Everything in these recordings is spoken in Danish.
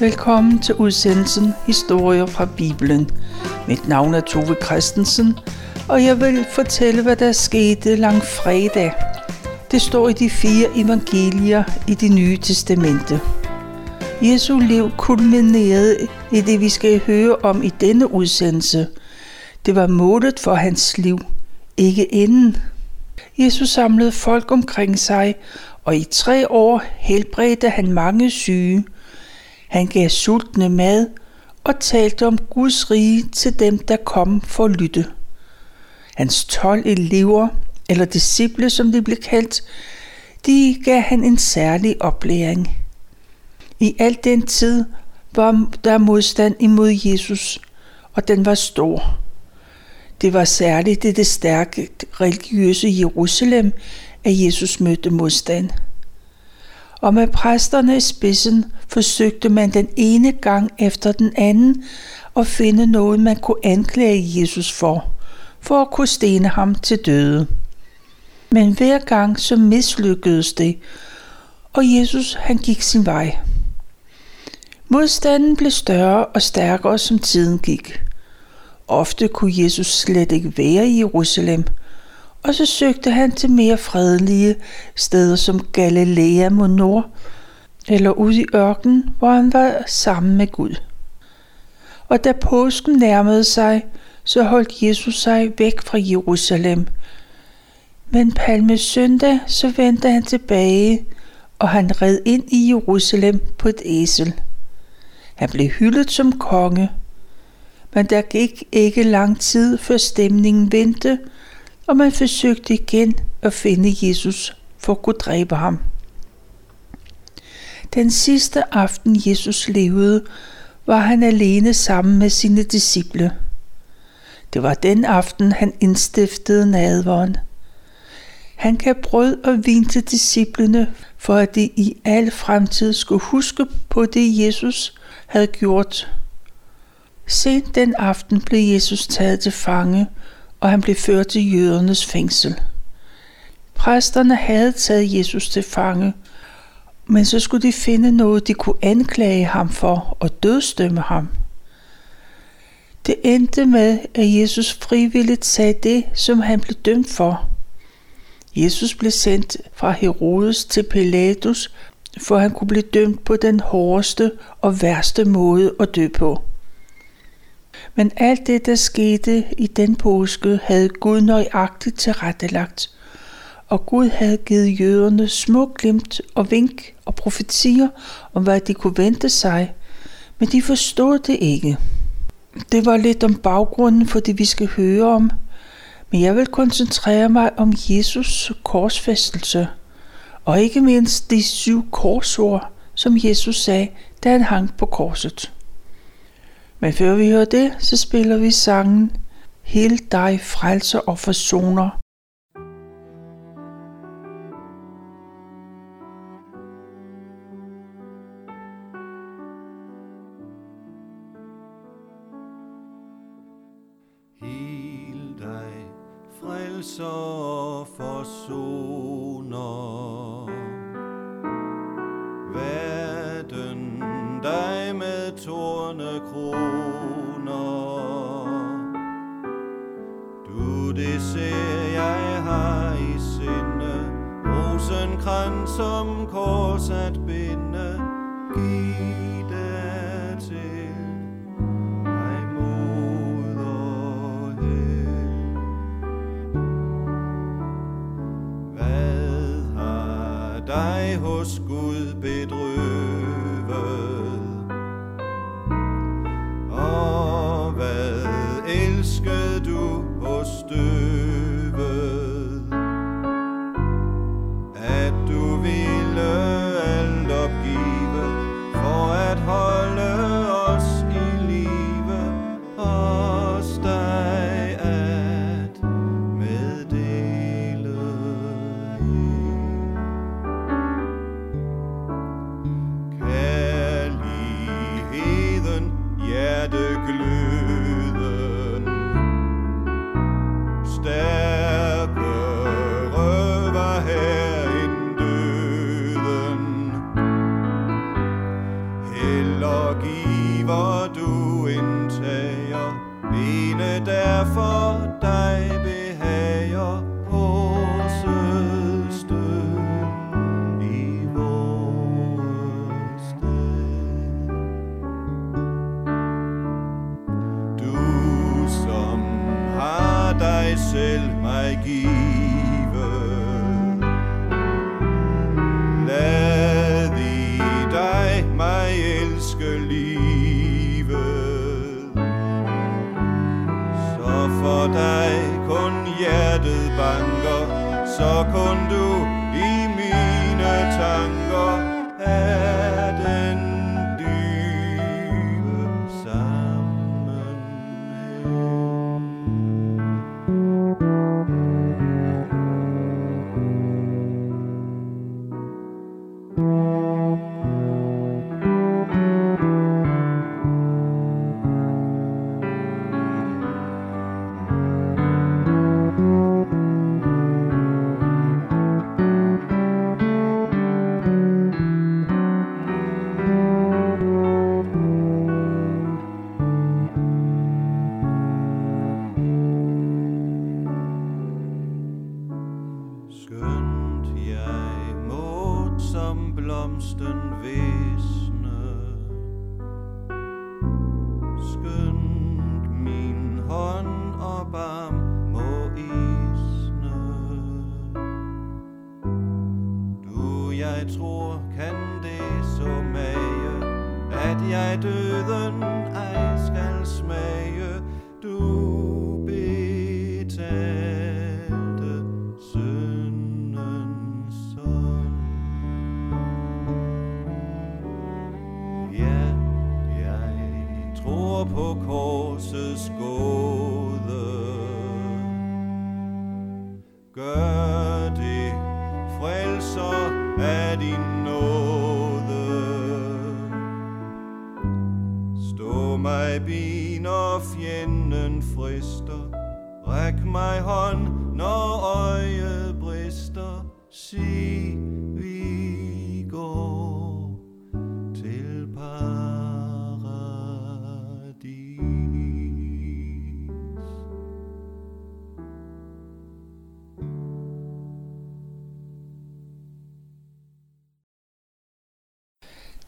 Velkommen til udsendelsen Historier fra Bibelen. Mit navn er Tove Christensen, og jeg vil fortælle, hvad der skete lang fredag. Det står i de fire evangelier i det nye testamente. Jesu liv kulminerede i det, vi skal høre om i denne udsendelse. Det var målet for hans liv, ikke inden. Jesus samlede folk omkring sig, og i tre år helbredte han mange syge – han gav sultne mad og talte om Guds rige til dem, der kom for at lytte. Hans tolv elever, eller disciple som de blev kaldt, de gav han en særlig oplæring. I al den tid var der modstand imod Jesus, og den var stor. Det var særligt i det stærke religiøse Jerusalem, at Jesus mødte modstand og med præsterne i spidsen forsøgte man den ene gang efter den anden at finde noget, man kunne anklage Jesus for, for at kunne stene ham til døde. Men hver gang så mislykkedes det, og Jesus han gik sin vej. Modstanden blev større og stærkere, som tiden gik. Ofte kunne Jesus slet ikke være i Jerusalem – og så søgte han til mere fredelige steder som Galilea mod nord, eller ud i ørkenen, hvor han var sammen med Gud. Og da påsken nærmede sig, så holdt Jesus sig væk fra Jerusalem. Men palme søndag, så vendte han tilbage, og han red ind i Jerusalem på et æsel. Han blev hyldet som konge, men der gik ikke lang tid, før stemningen vendte, og man forsøgte igen at finde Jesus for at kunne dræbe ham. Den sidste aften Jesus levede, var han alene sammen med sine disciple. Det var den aften, han indstiftede nadvåren. Han gav brød og vin til disciplene, for at de i al fremtid skulle huske på det, Jesus havde gjort. Sent den aften blev Jesus taget til fange og han blev ført til jødernes fængsel. Præsterne havde taget Jesus til fange, men så skulle de finde noget, de kunne anklage ham for og dødstømme ham. Det endte med, at Jesus frivilligt sagde det, som han blev dømt for. Jesus blev sendt fra Herodes til Pilatus, for han kunne blive dømt på den hårdeste og værste måde at dø på. Men alt det, der skete i den påske, havde Gud nøjagtigt tilrettelagt. Og Gud havde givet jøderne små glimt og vink og profetier om, hvad de kunne vente sig, men de forstod det ikke. Det var lidt om baggrunden for det, vi skal høre om, men jeg vil koncentrere mig om Jesus korsfæstelse, og ikke mindst de syv korsord, som Jesus sagde, da han hang på korset. Men før vi hører det, så spiller vi sangen Hel dig frelser og forsoner. verden dig frelser og det ser jeg har i sinde. Rosenkrans som kors at binde Blomsten wehst. Mig bi, når fjenden frister. Ræk mig hånd, når øjet brister. Sig, vi går til paradis.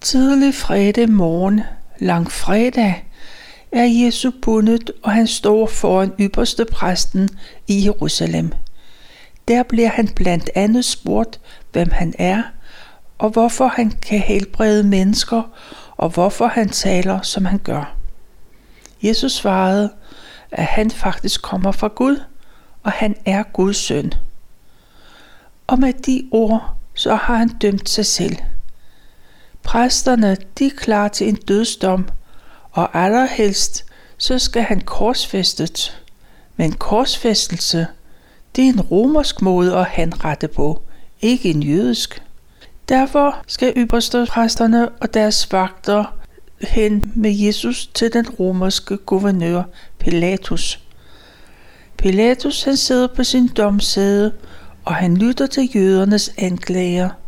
Tidlig fredag morgen, langfredag er Jesu bundet, og han står foran ypperste præsten i Jerusalem. Der bliver han blandt andet spurgt, hvem han er, og hvorfor han kan helbrede mennesker, og hvorfor han taler, som han gør. Jesus svarede, at han faktisk kommer fra Gud, og han er Guds søn. Og med de ord, så har han dømt sig selv. Præsterne, de er klar til en dødsdom, og allerhelst, så skal han korsfæstet. Men korsfæstelse, det er en romersk måde at henrette på, ikke en jødisk. Derfor skal ypperstepræsterne og deres vagter hen med Jesus til den romerske guvernør Pilatus. Pilatus han sidder på sin domsæde, og han lytter til jødernes anklager.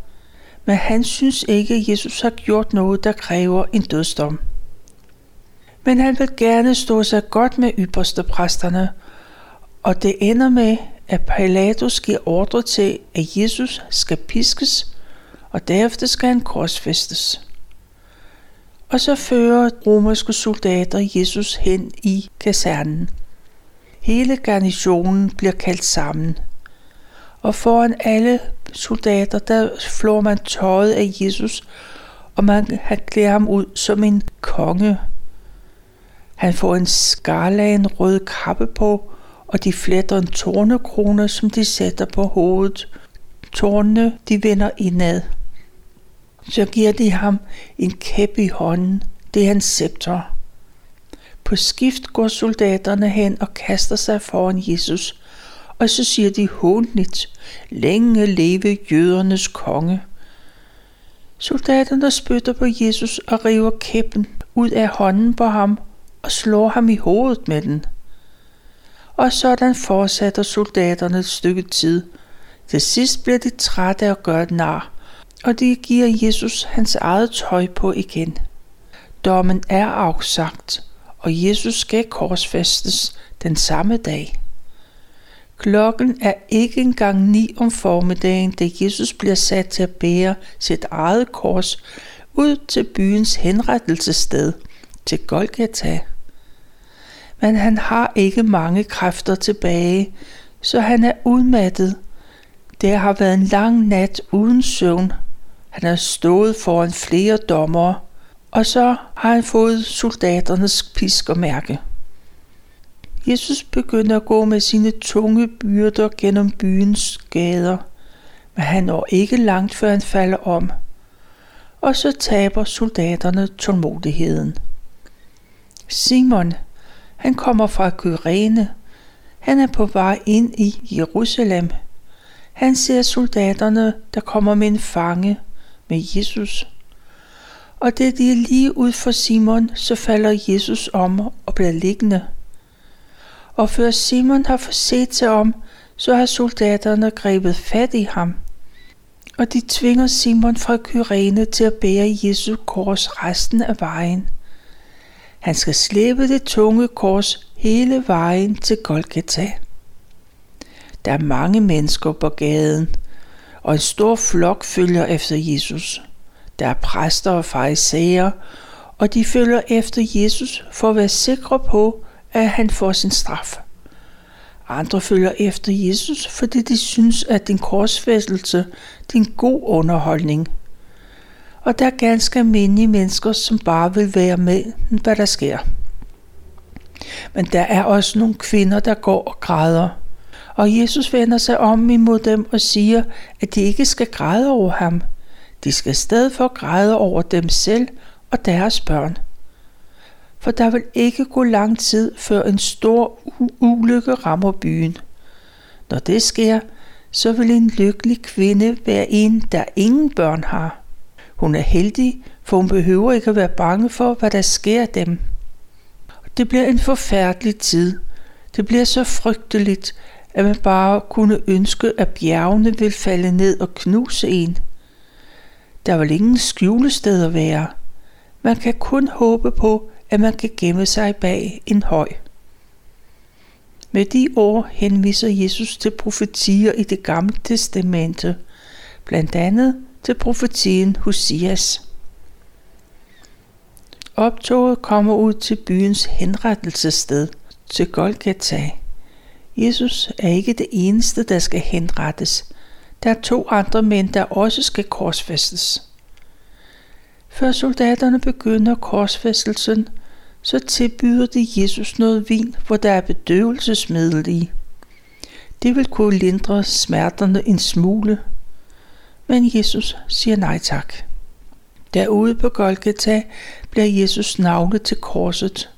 Men han synes ikke, at Jesus har gjort noget, der kræver en dødsdom. Men han vil gerne stå sig godt med ypperste præsterne, og det ender med, at Pilatus giver ordre til, at Jesus skal piskes, og derefter skal han korsfæstes. Og så fører romerske soldater Jesus hen i kasernen. Hele garnisonen bliver kaldt sammen. Og foran alle soldater, der flår man tøjet af Jesus, og man klæder ham ud som en konge. Han får en skala en rød kappe på, og de fletter en tornekrone, som de sætter på hovedet. Tornene, de vender indad. Så giver de ham en kæp i hånden. Det er hans scepter. På skift går soldaterne hen og kaster sig foran Jesus, og så siger de håndligt, længe leve jødernes konge. Soldaterne spytter på Jesus og river kæppen ud af hånden på ham og slår ham i hovedet med den. Og sådan fortsætter soldaterne et stykke tid. Til sidst bliver de trætte af at gøre nar, og de giver Jesus hans eget tøj på igen. Dommen er afsagt, og Jesus skal korsfæstes den samme dag. Klokken er ikke engang ni om formiddagen, da Jesus bliver sat til at bære sit eget kors ud til byens henrettelsessted, til Golgata. Men han har ikke mange kræfter tilbage, så han er udmattet. Det har været en lang nat uden søvn. Han har stået foran flere dommere, og så har han fået soldaternes piskermærke. Jesus begynder at gå med sine tunge byrder gennem byens gader, men han når ikke langt før han falder om. Og så taber soldaterne tålmodigheden. Simon, han kommer fra Kyrene. Han er på vej ind i Jerusalem. Han ser soldaterne, der kommer med en fange med Jesus. Og det de er lige ud for Simon, så falder Jesus om og bliver liggende og før Simon har forset sig om, så har soldaterne grebet fat i ham. Og de tvinger Simon fra Kyrene til at bære Jesu kors resten af vejen. Han skal slæbe det tunge kors hele vejen til Golgata. Der er mange mennesker på gaden, og en stor flok følger efter Jesus. Der er præster og farisæer, og de følger efter Jesus for at være sikre på, at han får sin straf. Andre følger efter Jesus, fordi de synes, at din korsfæstelse er en god underholdning. Og der er ganske almindelige mennesker, som bare vil være med, hvad der sker. Men der er også nogle kvinder, der går og græder. Og Jesus vender sig om imod dem og siger, at de ikke skal græde over ham. De skal i stedet for græde over dem selv og deres børn for der vil ikke gå lang tid, før en stor ulykke rammer byen. Når det sker, så vil en lykkelig kvinde være en, der ingen børn har. Hun er heldig, for hun behøver ikke at være bange for, hvad der sker dem. Det bliver en forfærdelig tid. Det bliver så frygteligt, at man bare kunne ønske, at bjergene vil falde ned og knuse en. Der vil ingen skjulested at være. Man kan kun håbe på, at man kan gemme sig bag en høj. Med de ord henviser Jesus til profetier i det gamle testamente, blandt andet til profetien Hosias. Optoget kommer ud til byens henrettelsessted, til Golgata. Jesus er ikke det eneste, der skal henrettes. Der er to andre mænd, der også skal korsfæstes. Før soldaterne begynder korsfæstelsen, så tilbyder de Jesus noget vin, hvor der er bedøvelsesmiddel i. Det vil kunne lindre smerterne en smule. Men Jesus siger nej tak. Derude på Golgata bliver Jesus navnet til korset.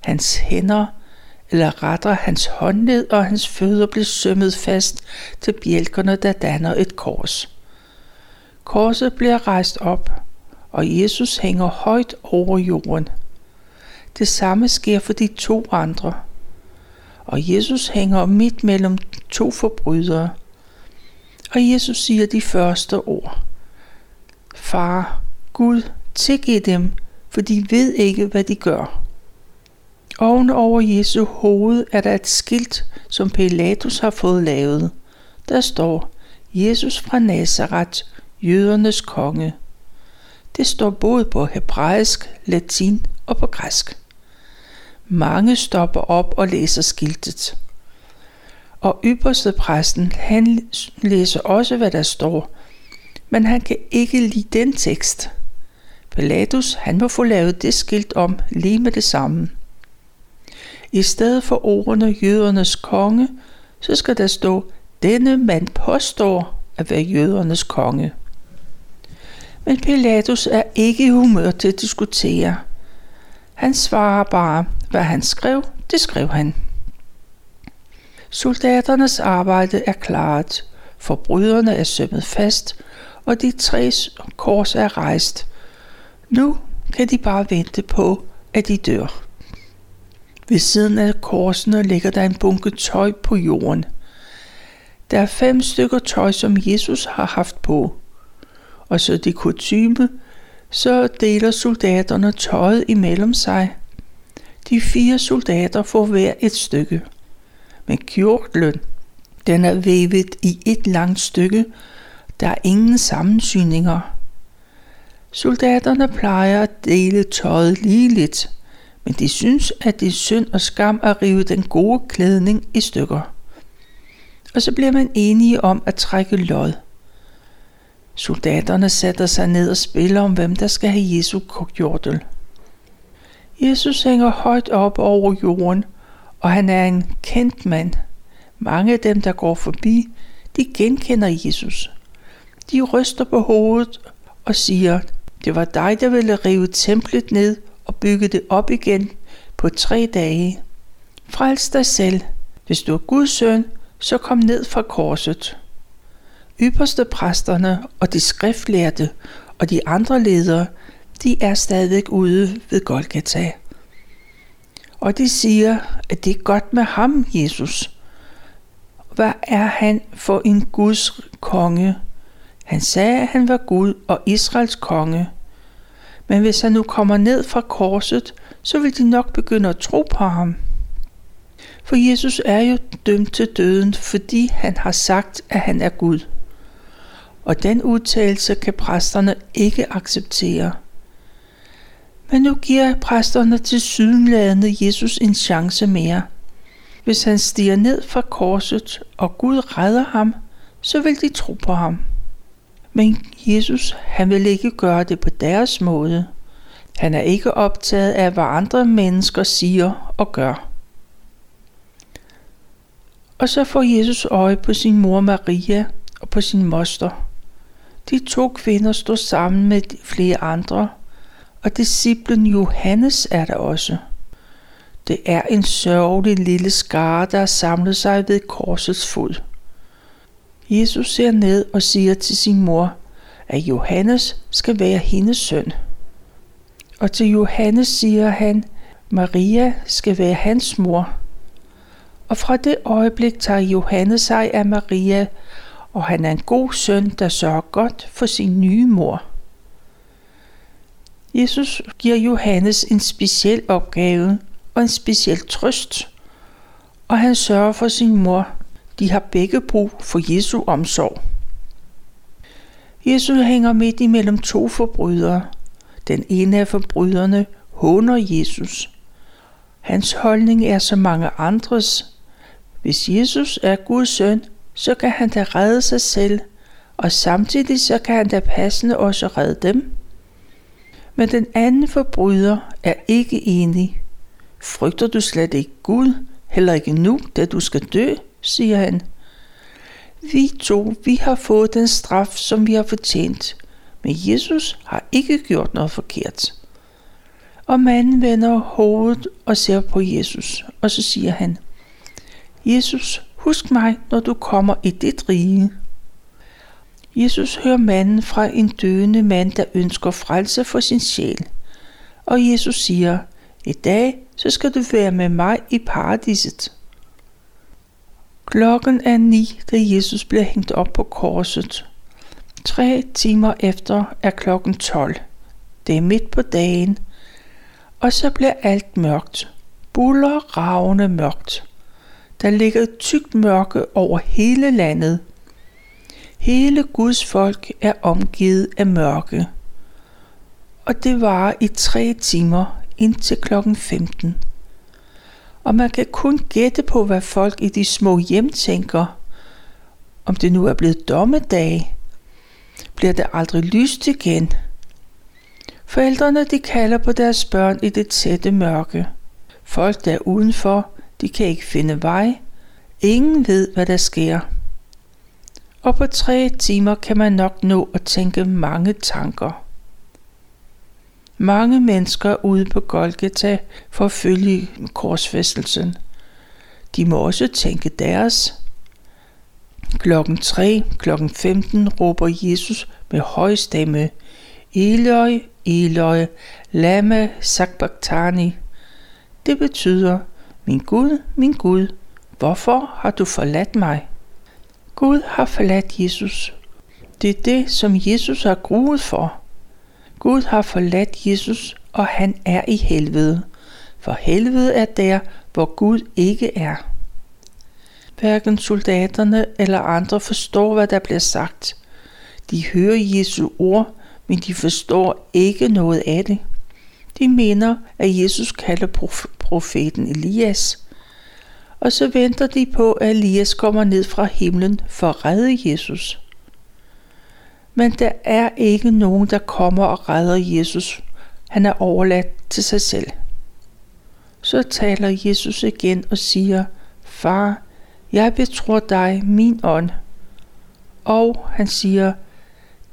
Hans hænder, eller rettere hans håndled og hans fødder bliver sømmet fast til bjælkerne, der danner et kors. Korset bliver rejst op, og Jesus hænger højt over jorden – det samme sker for de to andre. Og Jesus hænger midt mellem to forbrydere. Og Jesus siger de første ord. Far, Gud, tilgiv dem, for de ved ikke, hvad de gør. Oven over Jesu hoved er der et skilt, som Pilatus har fået lavet. Der står, Jesus fra Nazareth, jødernes konge. Det står både på hebraisk, latin og på græsk. Mange stopper op og læser skiltet. Og ypperste præsten, han læser også, hvad der står, men han kan ikke lide den tekst. Pilatus, han må få lavet det skilt om lige med det samme. I stedet for ordene jødernes konge, så skal der stå, denne mand påstår at være jødernes konge. Men Pilatus er ikke i humør til at diskutere – han svarer bare, hvad han skrev, det skrev han. Soldaternes arbejde er klaret, forbryderne er sømmet fast, og de tre kors er rejst. Nu kan de bare vente på, at de dør. Ved siden af korsene ligger der en bunke tøj på jorden. Der er fem stykker tøj, som Jesus har haft på. Og så de kutume, så deler soldaterne tøjet imellem sig. De fire soldater får hver et stykke. Men kjortlen, den er vævet i et langt stykke. Der er ingen sammensyninger. Soldaterne plejer at dele tøjet ligeligt, men de synes, at det er synd og skam at rive den gode klædning i stykker. Og så bliver man enige om at trække lod. Soldaterne sætter sig ned og spiller om, hvem der skal have Jesu kokjordel. Jesus hænger højt op over jorden, og han er en kendt mand. Mange af dem, der går forbi, de genkender Jesus. De ryster på hovedet og siger, det var dig, der ville rive templet ned og bygge det op igen på tre dage. Frels dig selv. Hvis du er Guds søn, så kom ned fra korset. Ypperste præsterne og de skriftlærte og de andre ledere, de er stadig ude ved Golgata. Og de siger, at det er godt med ham, Jesus. Hvad er han for en Guds konge? Han sagde, at han var Gud og Israels konge. Men hvis han nu kommer ned fra korset, så vil de nok begynde at tro på ham. For Jesus er jo dømt til døden, fordi han har sagt, at han er Gud. Og den udtalelse kan præsterne ikke acceptere. Men nu giver præsterne til sydenladende Jesus en chance mere. Hvis han stiger ned fra korset, og Gud redder ham, så vil de tro på ham. Men Jesus, han vil ikke gøre det på deres måde. Han er ikke optaget af, hvad andre mennesker siger og gør. Og så får Jesus øje på sin mor Maria og på sin moster. De to kvinder står sammen med flere andre, og disciplen Johannes er der også. Det er en sørgelig lille skare, der har samlet sig ved korsets fod. Jesus ser ned og siger til sin mor, at Johannes skal være hendes søn. Og til Johannes siger han, Maria skal være hans mor. Og fra det øjeblik tager Johannes sig af Maria, og han er en god søn, der sørger godt for sin nye mor. Jesus giver Johannes en speciel opgave og en speciel trøst, og han sørger for sin mor. De har begge brug for Jesu omsorg. Jesus hænger midt imellem to forbrydere. Den ene af forbryderne håner Jesus. Hans holdning er så mange andres. Hvis Jesus er Guds søn, så kan han da redde sig selv, og samtidig så kan han da passende også redde dem. Men den anden forbryder er ikke enig. Frygter du slet ikke Gud, heller ikke nu, da du skal dø, siger han. Vi to, vi har fået den straf, som vi har fortjent, men Jesus har ikke gjort noget forkert. Og manden vender hovedet og ser på Jesus, og så siger han, Jesus, husk mig, når du kommer i dit rige. Jesus hører manden fra en døende mand, der ønsker frelse for sin sjæl. Og Jesus siger, i dag så skal du være med mig i paradiset. Klokken er ni, da Jesus bliver hængt op på korset. Tre timer efter er klokken 12. Det er midt på dagen, og så bliver alt mørkt. Buller ravne mørkt. Der ligger tykt mørke over hele landet. Hele Guds folk er omgivet af mørke. Og det varer i tre timer indtil klokken 15 og man kan kun gætte på, hvad folk i de små hjem tænker. Om det nu er blevet dommedag, bliver det aldrig lyst igen. Forældrene de kalder på deres børn i det tætte mørke. Folk der er udenfor, de kan ikke finde vej. Ingen ved, hvad der sker. Og på tre timer kan man nok nå at tænke mange tanker. Mange mennesker ude på Golgata for følge korsfæstelsen. De må også tænke deres. Klokken 3, klokken 15 råber Jesus med høj stemme, Eloi, Eloi, lama sabachthani. Det betyder, min Gud, min Gud, hvorfor har du forladt mig? Gud har forladt Jesus. Det er det, som Jesus har gruet for. Gud har forladt Jesus, og han er i helvede. For helvede er der, hvor Gud ikke er. Hverken soldaterne eller andre forstår, hvad der bliver sagt. De hører Jesu ord, men de forstår ikke noget af det. De mener, at Jesus kalder profeten Elias. Og så venter de på, at Elias kommer ned fra himlen for at redde Jesus. Men der er ikke nogen, der kommer og redder Jesus. Han er overladt til sig selv. Så taler Jesus igen og siger, Far, jeg betror dig min ånd. Og han siger,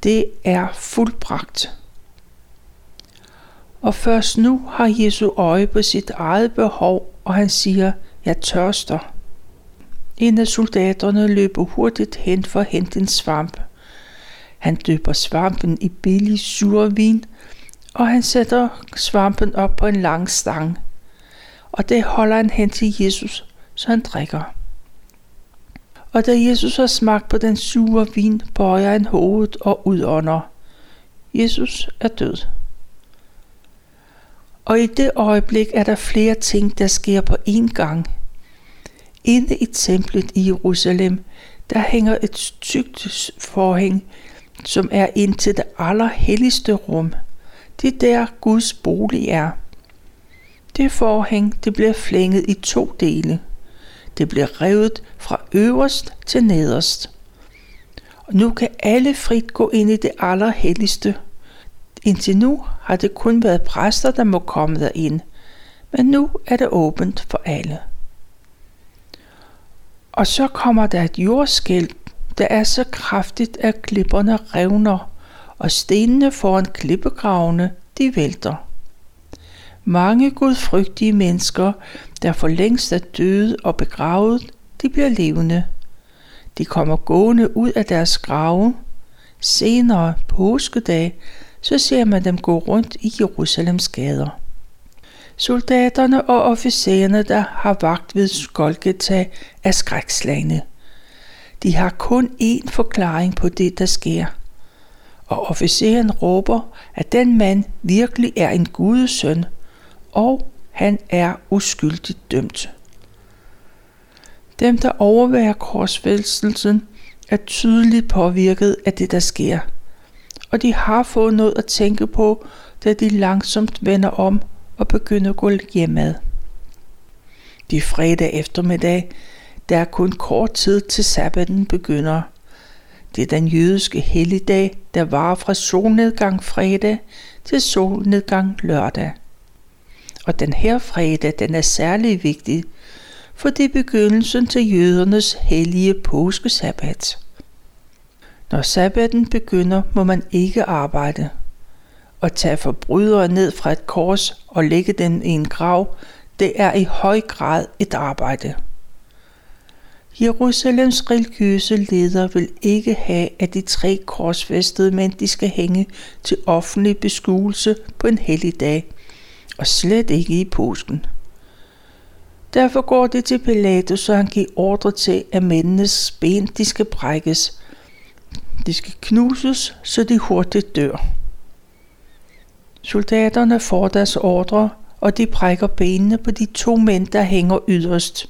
det er fuldbragt. Og først nu har Jesu øje på sit eget behov, og han siger, jeg tørster. En af soldaterne løber hurtigt hen for at hente en svamp. Han døber svampen i billig survin, og han sætter svampen op på en lang stang. Og det holder han hen til Jesus, så han drikker. Og da Jesus har smagt på den sure vin, bøjer han hovedet og udånder. Jesus er død. Og i det øjeblik er der flere ting, der sker på én gang. Inde i templet i Jerusalem, der hænger et tykt forhæng, som er ind til det allerhelligste rum. Det der Guds bolig er. Det forhæng, det bliver flænget i to dele. Det bliver revet fra øverst til nederst. Og nu kan alle frit gå ind i det allerhelligste. Indtil nu har det kun været præster, der må komme derind. Men nu er det åbent for alle. Og så kommer der et jordskælv, der er så kraftigt, at klipperne revner, og stenene foran klippegravene, de vælter. Mange gudfrygtige mennesker, der for længst er døde og begravet, de bliver levende. De kommer gående ud af deres grave. Senere, påskedag, så ser man dem gå rundt i Jerusalems gader. Soldaterne og officererne, der har vagt ved Skolgeta, er skrækslagende. De har kun én forklaring på det, der sker. Og officeren råber, at den mand virkelig er en gudesøn, og han er uskyldigt dømt. Dem, der overværer korsfældelsen, er tydeligt påvirket af det, der sker. Og de har fået noget at tænke på, da de langsomt vender om og begynder at gå hjemad. Det er fredag eftermiddag. Der er kun kort tid til sabbaten begynder. Det er den jødiske helligdag, der varer fra solnedgang fredag til solnedgang lørdag. Og den her fredag, den er særlig vigtig, for det er begyndelsen til jødernes hellige påskesabbat. Når sabbaten begynder, må man ikke arbejde. At tage forbrydere ned fra et kors og lægge dem i en grav, det er i høj grad et arbejde. Jerusalems religiøse leder vil ikke have, at de tre korsfæstede mænd de skal hænge til offentlig beskuelse på en hellig dag, og slet ikke i påsken. Derfor går det til Pilatus, så han giver ordre til, at mændenes ben de skal brækkes. De skal knuses, så de hurtigt dør. Soldaterne får deres ordre, og de brækker benene på de to mænd, der hænger yderst.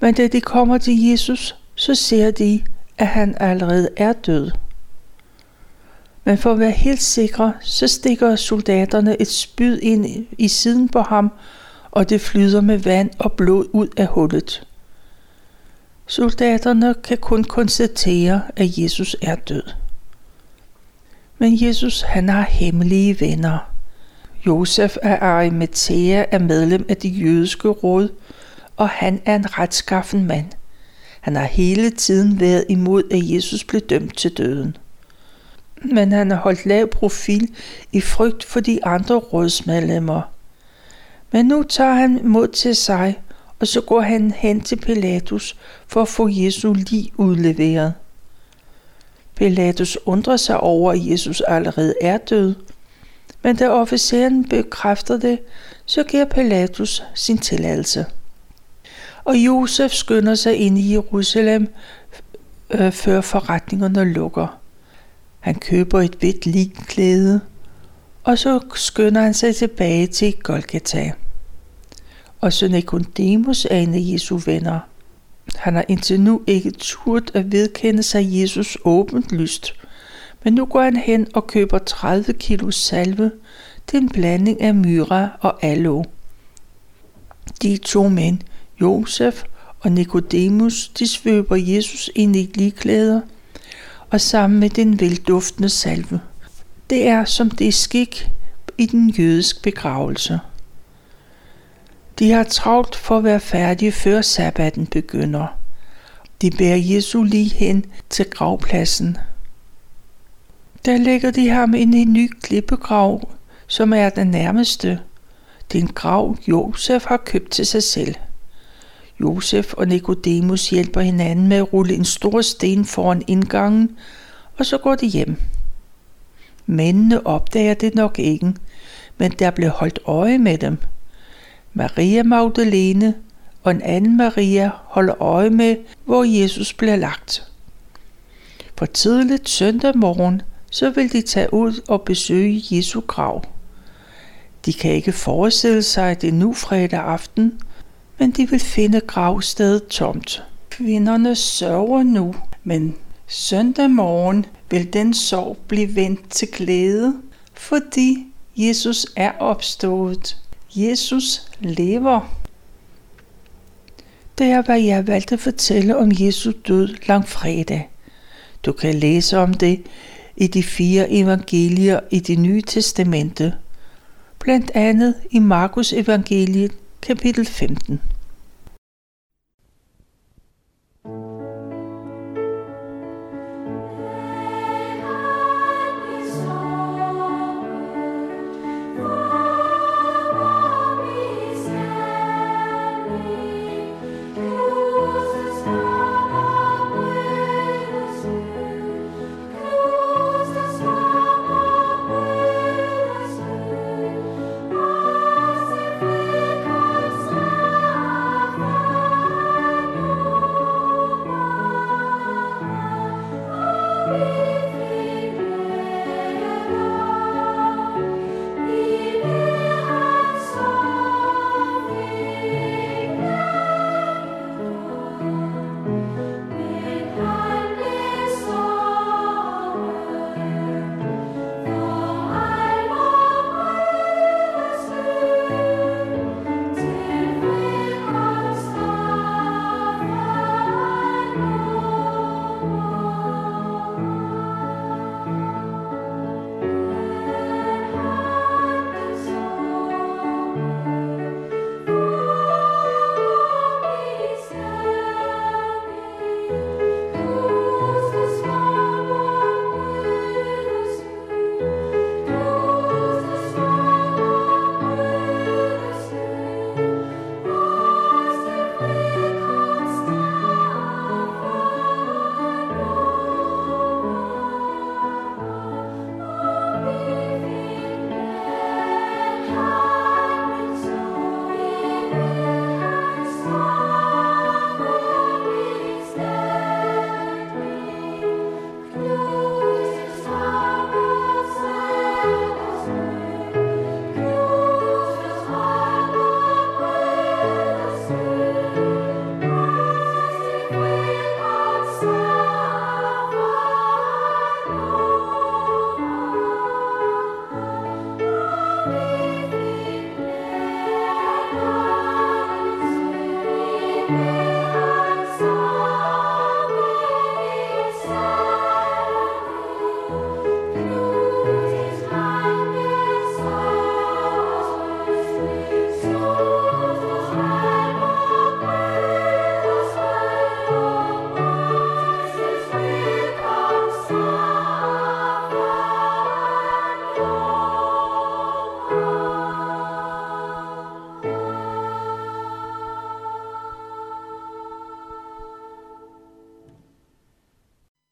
Men da de kommer til Jesus, så ser de, at han allerede er død. Men for at være helt sikre, så stikker soldaterne et spyd ind i siden på ham, og det flyder med vand og blod ud af hullet. Soldaterne kan kun konstatere, at Jesus er død. Men Jesus han har hemmelige venner. Josef af Arimathea er medlem af det jødiske råd, og han er en retskaffen mand. Han har hele tiden været imod, at Jesus blev dømt til døden. Men han har holdt lav profil i frygt for de andre rådsmedlemmer. Men nu tager han mod til sig, og så går han hen til Pilatus for at få Jesu lig udleveret. Pilatus undrer sig over, at Jesus allerede er død, men da officeren bekræfter det, så giver Pilatus sin tilladelse. Og Josef skynder sig ind i Jerusalem, øh, før forretningerne lukker. Han køber et hvidt linklæde, og så skynder han sig tilbage til Golgata og Nicodemus er en af Jesu venner. Han har indtil nu ikke turt at vedkende sig Jesus åbent lyst, men nu går han hen og køber 30 kilo salve til en blanding af myra og aloe. De to mænd, Josef og Nikodemus, de svøber Jesus ind i ligklæder og sammen med den velduftende salve. Det er som det er skik i den jødiske begravelse. De har travlt for at være færdige før sabbaten begynder. De bærer Jesu lige hen til gravpladsen. Der lægger de ham ind i en ny klippegrav, som er den nærmeste. Det er en grav, Josef har købt til sig selv. Josef og Nikodemus hjælper hinanden med at rulle en stor sten foran indgangen, og så går de hjem. Mændene opdager det nok ikke, men der blev holdt øje med dem. Maria Magdalene og en anden Maria holder øje med, hvor Jesus bliver lagt. For tidligt søndag morgen, så vil de tage ud og besøge Jesu grav. De kan ikke forestille sig, at det er nu fredag aften, men de vil finde gravstedet tomt. Kvinderne sørger nu, men søndag morgen vil den sorg blive vendt til glæde, fordi Jesus er opstået. Jesus lever. Det er, hvad jeg valgte at fortælle om Jesu død langfredag. Du kan læse om det i de fire evangelier i det nye testamente, blandt andet i Markus evangeliet kapitel 15.